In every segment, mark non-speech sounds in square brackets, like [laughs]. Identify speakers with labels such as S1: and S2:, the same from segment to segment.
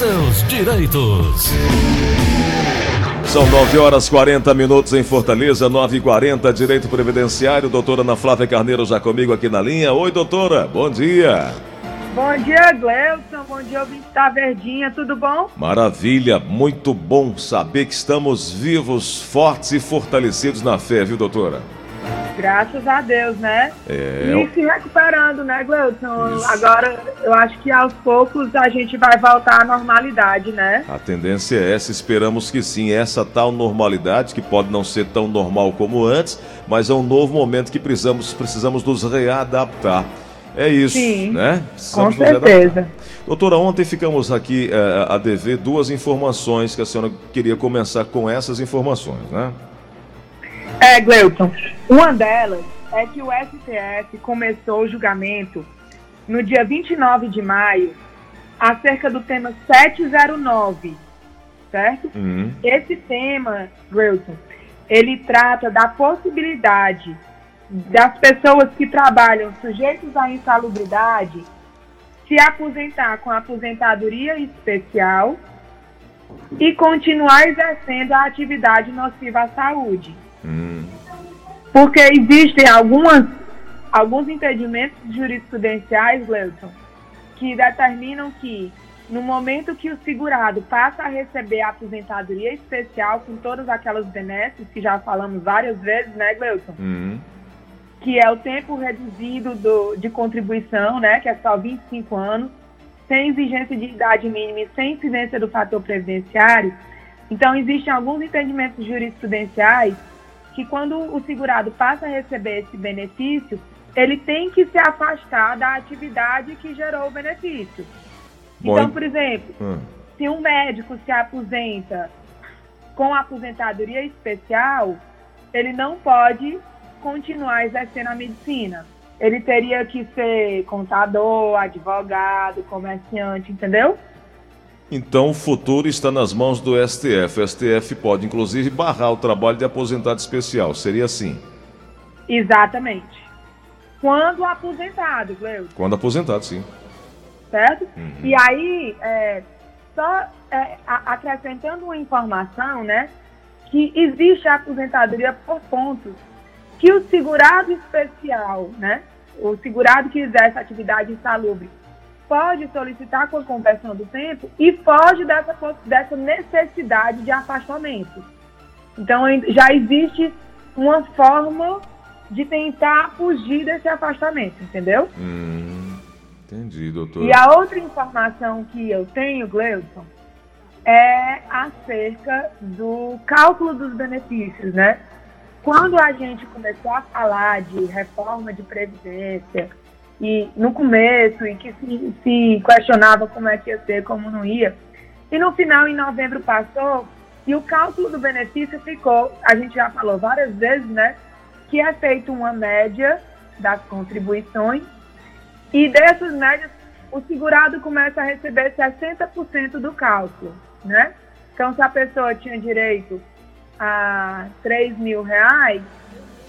S1: seus direitos.
S2: São 9 horas 40 minutos em Fortaleza, 9 e 40 Direito Previdenciário. Doutora Ana Flávia Carneiro já comigo aqui na linha. Oi, doutora, bom dia.
S3: Bom dia, Gleuson. Bom dia, ouvinte da Verdinha. Tudo bom?
S2: Maravilha, muito bom saber que estamos vivos, fortes e fortalecidos na fé, viu, doutora?
S3: Graças a Deus, né?
S2: É.
S3: E se recuperando, né, Gleuson? Agora, eu acho que aos poucos a gente vai voltar à normalidade, né?
S2: A tendência é essa, esperamos que sim. Essa tal normalidade, que pode não ser tão normal como antes, mas é um novo momento que precisamos, precisamos nos readaptar. É isso,
S3: Sim,
S2: né?
S3: Com
S2: Precisamos readaptar.
S3: certeza.
S2: Doutora, ontem ficamos aqui eh, a dever duas informações que a senhora queria começar com essas informações, né?
S3: É, Gleuton. Uma delas é que o STF começou o julgamento no dia 29 de maio acerca do tema 709, certo?
S2: Uhum.
S3: Esse tema, Gleuton, ele trata da possibilidade das pessoas que trabalham sujeitos à insalubridade se aposentar com aposentadoria especial e continuar exercendo a atividade nociva à saúde.
S2: Hum.
S3: Porque existem algumas, alguns entendimentos jurisprudenciais, Gleuton, que determinam que no momento que o segurado passa a receber a aposentadoria especial com todas aquelas benesses que já falamos várias vezes, né, Gleuton?
S2: Uhum.
S3: que é o tempo reduzido do, de contribuição, né, que é só 25 anos, sem exigência de idade mínima e sem incidência do fator previdenciário. Então, existem alguns entendimentos jurisprudenciais que, quando o segurado passa a receber esse benefício, ele tem que se afastar da atividade que gerou o benefício.
S2: Bom,
S3: então, por exemplo,
S2: Hum.
S3: se um médico se aposenta com aposentadoria especial, ele não pode continuar exercendo a medicina. Ele teria que ser contador, advogado, comerciante, entendeu?
S2: Então o futuro está nas mãos do STF. O STF pode, inclusive, barrar o trabalho de aposentado especial. Seria assim,
S3: Exatamente. Quando aposentado, Gleuton.
S2: quando aposentado, sim.
S3: certo?
S2: Uhum.
S3: E aí, é, só é, acrescentando uma informação, né, que existe a aposentadoria por pontos, que o segurado especial, né, o segurado que exerce atividade insalubre, pode solicitar com conversão do tempo e foge dessa, dessa necessidade de afastamento. Então, já existe uma forma de tentar fugir desse afastamento, entendeu?
S2: Hum, entendi, doutor.
S3: E a outra informação que eu tenho, Gleudson, é acerca do cálculo dos benefícios, né? Quando a gente começou a falar de reforma de previdência, e no começo, e que se, se questionava como é que ia ser, como não ia, e no final, em novembro, passou, e o cálculo do benefício ficou, a gente já falou várias vezes, né? Que é feito uma média das contribuições e dessas médias, o segurado começa a receber 60% do cálculo, né? Então, se a pessoa tinha direito a 3 mil reais,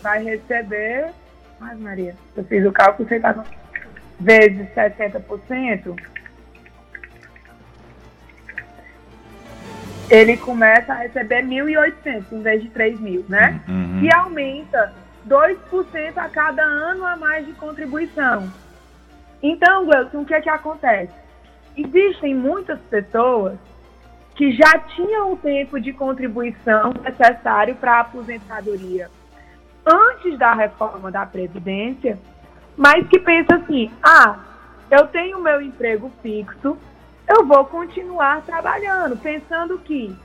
S3: vai receber... Ai, Maria, eu fiz o cálculo, você tá. Vezes 60%, ele começa a receber 1.800 em vez de 3 mil, né?
S2: Uhum.
S3: e aumenta 2% a cada ano a mais de contribuição. Então, Gleuton, o que é que acontece? Existem muitas pessoas que já tinham o tempo de contribuição necessário para a aposentadoria antes da reforma da Previdência, mas que pensam assim, ah, eu tenho meu emprego fixo, eu vou continuar trabalhando, pensando que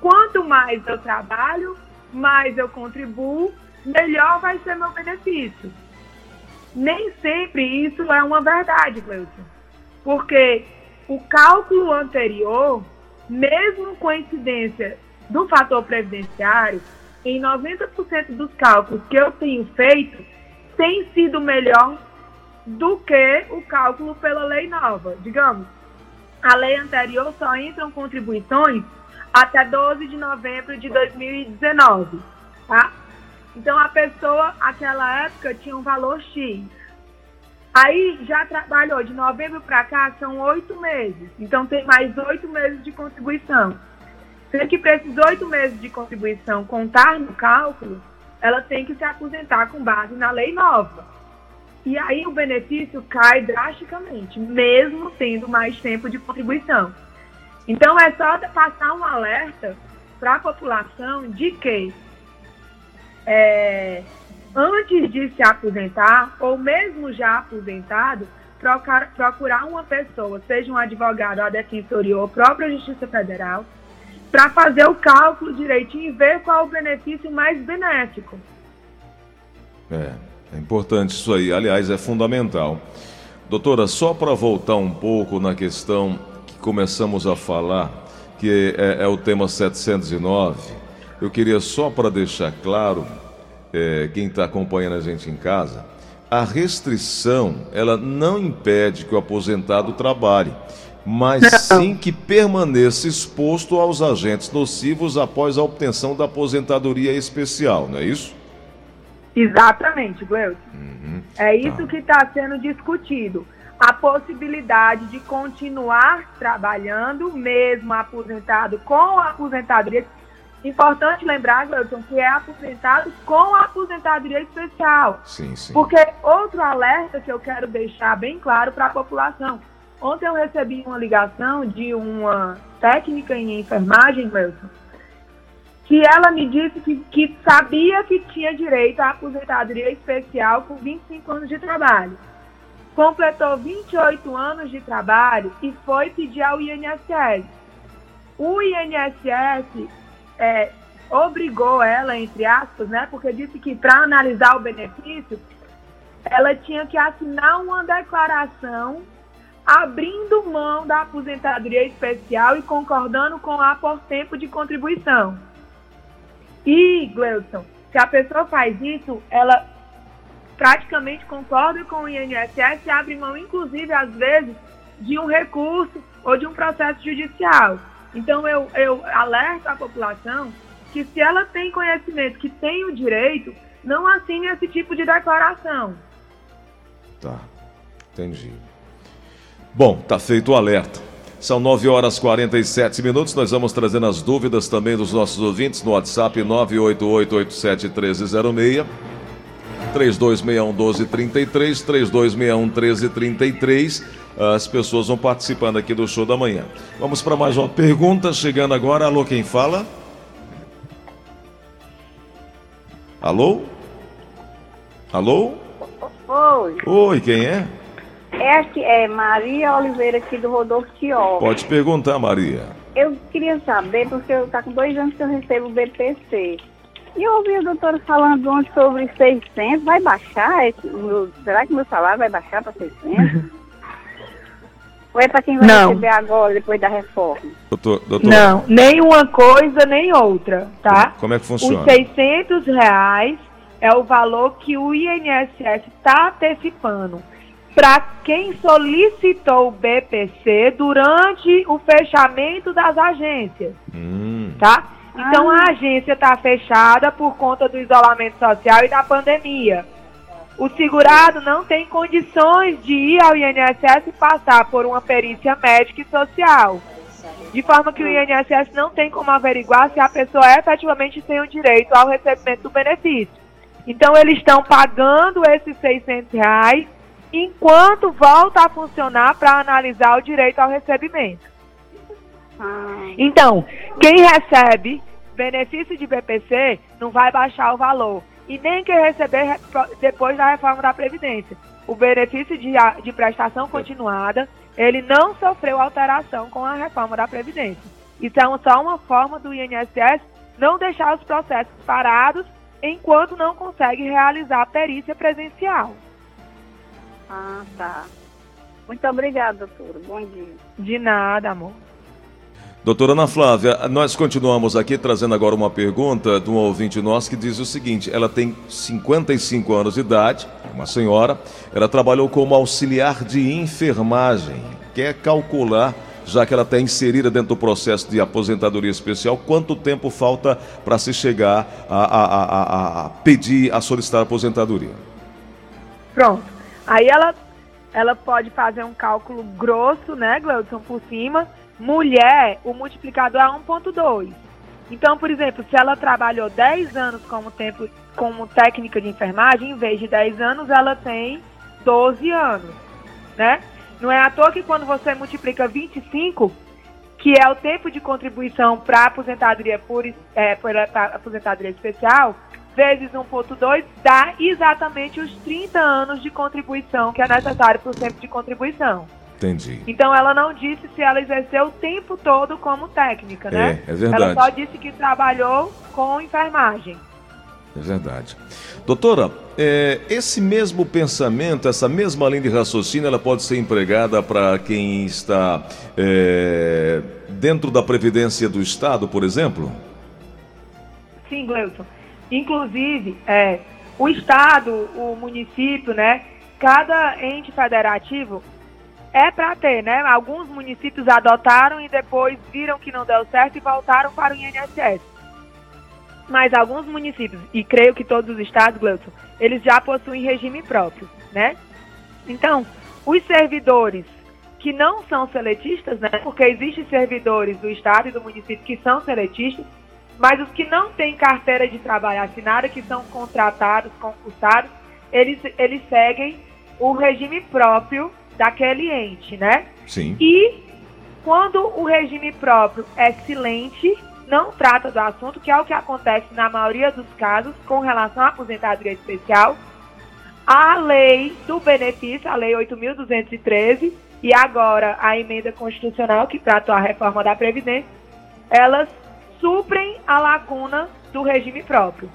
S3: quanto mais eu trabalho, mais eu contribuo, melhor vai ser meu benefício. Nem sempre isso é uma verdade, Cleuton. Porque o cálculo anterior, mesmo com a incidência do fator previdenciário, em 90% dos cálculos que eu tenho feito, tem sido melhor do que o cálculo pela lei nova. Digamos, a lei anterior só entram contribuições até 12 de novembro de 2019, tá? Então a pessoa, naquela época, tinha um valor X. Aí já trabalhou de novembro para cá, são oito meses. Então tem mais oito meses de contribuição. Sendo que para esses oito meses de contribuição contar no cálculo, ela tem que se aposentar com base na lei nova. E aí o benefício cai drasticamente, mesmo tendo mais tempo de contribuição. Então é só passar um alerta para a população de que é, antes de se aposentar, ou mesmo já aposentado, procurar, uma pessoa, seja um advogado, a defensoria ou a própria Justiça Federal, para fazer o cálculo direitinho e ver qual o benefício mais benéfico.
S2: É, é importante isso aí. Aliás, é fundamental. Doutora, só para voltar um pouco na questão que começamos a falar, que é, é o tema 709, eu queria só para deixar claro, é, quem está acompanhando a gente em casa, a restrição ela não impede que o aposentado trabalhe mas sim que permaneça exposto aos agentes nocivos após a obtenção da aposentadoria especial, não é isso?
S3: Exatamente, Gleuton. Uhum, é isso tá. que está sendo discutido. A possibilidade de continuar trabalhando, mesmo aposentado com a aposentadoria. Importante lembrar, Gleuton, que é aposentado com a aposentadoria especial.
S2: Sim, sim.
S3: Porque outro alerta que eu quero deixar bem claro para a população Ontem eu recebi uma ligação de uma técnica em enfermagem, Wilson, que ela me disse que, que sabia que tinha direito à aposentadoria especial com 25 anos de trabalho. Completou 28 anos de trabalho e foi pedir ao INSS. O INSS é, obrigou ela, entre aspas, né, porque disse que para analisar o benefício, ela tinha que assinar uma declaração abrindo mão da aposentadoria especial e concordando com a por tempo de contribuição. E, Gleudson, se a pessoa faz isso, ela praticamente concorda com o INSS e abre mão, inclusive, às vezes, de um recurso ou de um processo judicial. Então, eu, eu alerto a população que, se ela tem conhecimento que tem o direito, não assine esse tipo de declaração.
S2: Tá, entendi. Bom, tá feito o alerta. São 9 horas e 47 minutos. Nós vamos trazendo as dúvidas também dos nossos ouvintes no WhatsApp 988871306. 3261-1233, 3261-1333. As pessoas vão participando aqui do show da manhã. Vamos para mais uma pergunta. Chegando agora. Alô, quem fala? Alô? Alô?
S4: Oi.
S2: Oi, quem é?
S4: É, aqui, é Maria Oliveira aqui do Rodolfo Tió.
S2: Pode perguntar, Maria.
S4: Eu queria saber, porque eu tá com dois anos que eu recebo o BPC. E eu ouvi o doutor falando ontem sobre 600. Vai baixar? Esse, meu, será que meu salário vai baixar para 600? [laughs] Ou é para quem vai Não. receber agora, depois da reforma?
S3: Doutor, doutor. Não, nem uma coisa, nem outra, tá?
S2: Como é que funciona?
S3: Os 600 reais é o valor que o INSS está antecipando para quem solicitou o BPC durante o fechamento das agências, hum. tá? Então ah. a agência está fechada por conta do isolamento social e da pandemia. O segurado não tem condições de ir ao INSS e passar por uma perícia médica e social. De forma que o INSS não tem como averiguar se a pessoa efetivamente tem o direito ao recebimento do benefício. Então eles estão pagando esses 600 reais enquanto volta a funcionar para analisar o direito ao recebimento. Ah. Então, quem recebe benefício de BPC não vai baixar o valor. E nem quem receber depois da reforma da Previdência. O benefício de, de prestação continuada, ele não sofreu alteração com a reforma da Previdência. Isso é só uma forma do INSS não deixar os processos parados enquanto não consegue realizar a perícia presencial.
S4: Ah, tá. Muito obrigada, doutora. Bom dia.
S3: De nada, amor.
S2: Doutora Ana Flávia, nós continuamos aqui trazendo agora uma pergunta de um ouvinte nosso que diz o seguinte: ela tem 55 anos de idade, uma senhora, ela trabalhou como auxiliar de enfermagem, quer calcular, já que ela está inserida dentro do processo de aposentadoria especial, quanto tempo falta para se chegar a, a, a, a pedir, a solicitar aposentadoria?
S3: Pronto. Aí ela ela pode fazer um cálculo grosso, né, Gleudson, por cima. Mulher, o multiplicador é 1.2. Então, por exemplo, se ela trabalhou 10 anos como, tempo, como técnica de enfermagem, em vez de 10 anos, ela tem 12 anos, né? Não é à toa que quando você multiplica 25, que é o tempo de contribuição para aposentadoria por, é, por aposentadoria especial, vezes 1.2 dá exatamente os 30 anos de contribuição que é necessário para o tempo de contribuição.
S2: Entendi.
S3: Então ela não disse se ela exerceu o tempo todo como técnica, né?
S2: É, é verdade.
S3: Ela só disse que trabalhou com enfermagem.
S2: É verdade. Doutora, é, esse mesmo pensamento, essa mesma linha de raciocínio, ela pode ser empregada para quem está é, dentro da Previdência do Estado, por exemplo?
S3: Sim, Gleuton. Inclusive, é, o Estado, o município, né? Cada ente federativo é para ter, né? Alguns municípios adotaram e depois viram que não deu certo e voltaram para o INSS. Mas alguns municípios, e creio que todos os estados, Gleuton, eles já possuem regime próprio, né? Então, os servidores que não são seletistas, né? Porque existem servidores do estado e do município que são seletistas, mas os que não têm carteira de trabalho assinada, que são contratados, concursados, eles, eles seguem o regime próprio daquele ente, né?
S2: Sim.
S3: E quando o regime próprio é silente, não trata do assunto, que é o que acontece na maioria dos casos com relação à aposentadoria especial, a lei do benefício, a lei 8.213, e agora a emenda constitucional que tratou a reforma da Previdência, elas suprem a lacuna do regime próprio.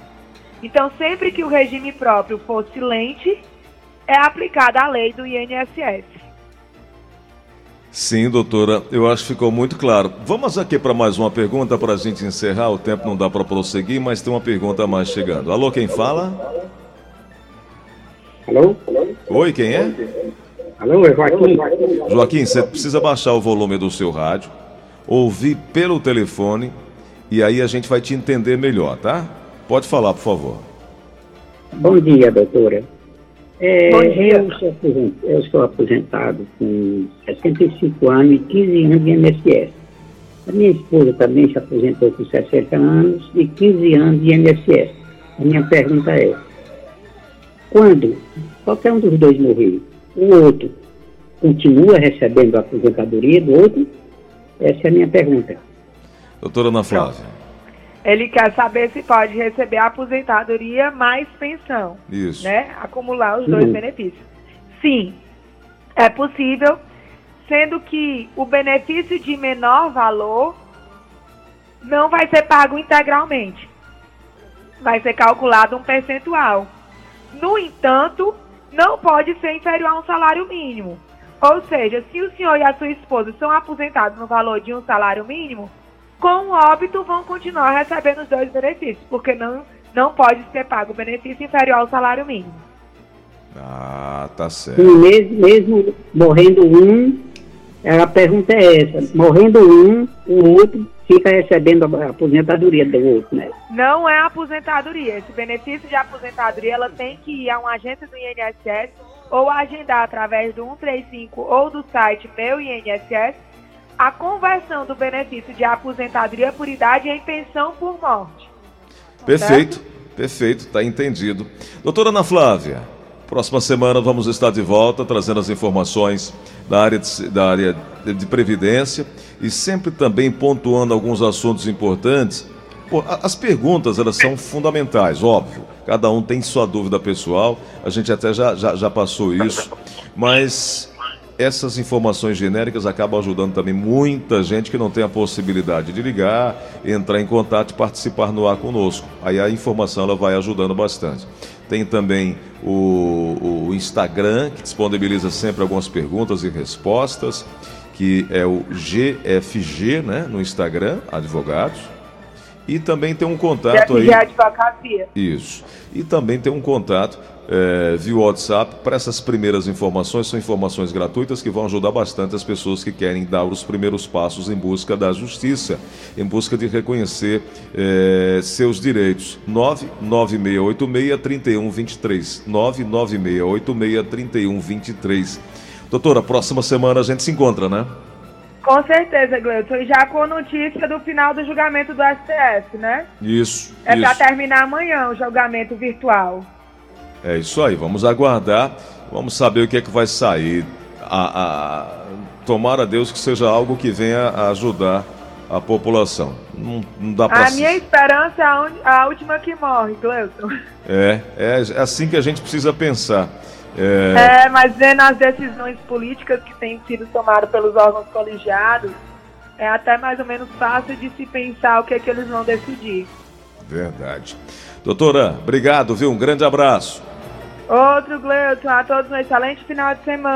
S3: Então, sempre que o regime próprio for silente, é aplicada a lei do INSS.
S2: Sim, doutora, eu acho que ficou muito claro. Vamos aqui para mais uma pergunta para a gente encerrar. O tempo não dá para prosseguir, mas tem uma pergunta a mais chegando. Alô, quem fala?
S5: Alô?
S2: Oi, quem é?
S5: Alô, é Joaquim.
S2: Joaquim, você precisa baixar o volume do seu rádio, ouvir pelo telefone e aí a gente vai te entender melhor, tá? Pode falar, por favor.
S5: Bom dia, doutora. É,
S3: Bom dia.
S5: Eu, sou aposentado, eu sou aposentado com 65 anos e 15 anos de INSS. A minha esposa também se aposentou com 60 anos e 15 anos de INSS. A minha pergunta é, quando qualquer um dos dois morrer, o outro continua recebendo a aposentadoria do outro? Essa é a minha pergunta.
S2: Doutora Ana Flávia.
S3: Ele quer saber se pode receber a aposentadoria mais pensão,
S2: Isso.
S3: né? Acumular os dois
S5: Uhum.
S3: benefícios. Sim, é possível, sendo que o benefício de menor valor não vai ser pago integralmente. Vai ser calculado um percentual. No entanto, não pode ser inferior a um salário mínimo. Ou seja, se o senhor e a sua esposa são aposentados no valor de um salário mínimo, com o óbito vão continuar recebendo os dois benefícios, porque não, não pode ser pago benefício inferior ao salário mínimo.
S2: Ah, tá
S5: E
S2: certo.
S5: mesmo, mesmo morrendo um, a pergunta é essa, morrendo um, o outro fica recebendo a aposentadoria do outro, né?
S3: Não é aposentadoria. Esse benefício de aposentadoria ela tem que ir a uma agência do INSS ou agendar através do 135 ou do site Meu INSS a conversão do benefício de aposentadoria por idade em pensão por morte.
S2: Perfeito, perfeito, tá entendido. Doutora Ana Flávia, próxima semana vamos estar de volta trazendo as informações da área de, da área de- previdência e sempre também pontuando alguns assuntos importantes. Pô, as perguntas elas são fundamentais, óbvio. Cada um tem sua dúvida pessoal, a gente até já, já, já passou isso, mas essas informações genéricas acabam ajudando também muita gente que não tem a possibilidade de ligar, entrar em contato e participar no ar conosco. Aí a informação ela vai ajudando bastante. Tem também o, o Instagram, que disponibiliza sempre algumas perguntas e respostas, que é o GFG, né, no Instagram, advogados. E também tem um contato aí.
S3: de advocacia.
S2: Isso. E também tem um contato é, via WhatsApp para essas primeiras informações. São informações gratuitas que vão ajudar bastante as pessoas que querem dar os primeiros passos em busca da justiça, em busca de reconhecer é, seus direitos. 99686-3123. 99686-3123. Doutora, próxima semana a gente se encontra, né?
S3: Com certeza, Gleuton. E já com notícia do final do julgamento do STF, né?
S2: Isso.
S3: É para terminar amanhã o julgamento virtual.
S2: É isso aí, vamos aguardar, vamos saber o que é que vai sair. A, a- tomara a Deus que seja algo que venha ajudar a população. Não, não dá pra
S3: A minha esperança é a, a última que morre, Gleuton.
S2: É, é assim que a gente precisa pensar. É,
S3: É, mas vendo as decisões políticas que têm sido tomadas pelos órgãos colegiados, é até mais ou menos fácil de se pensar o que é que eles vão decidir.
S2: verdade. Doutora, obrigado, viu? Um grande abraço.
S3: Outro, Gleuton, a todos um excelente final de semana.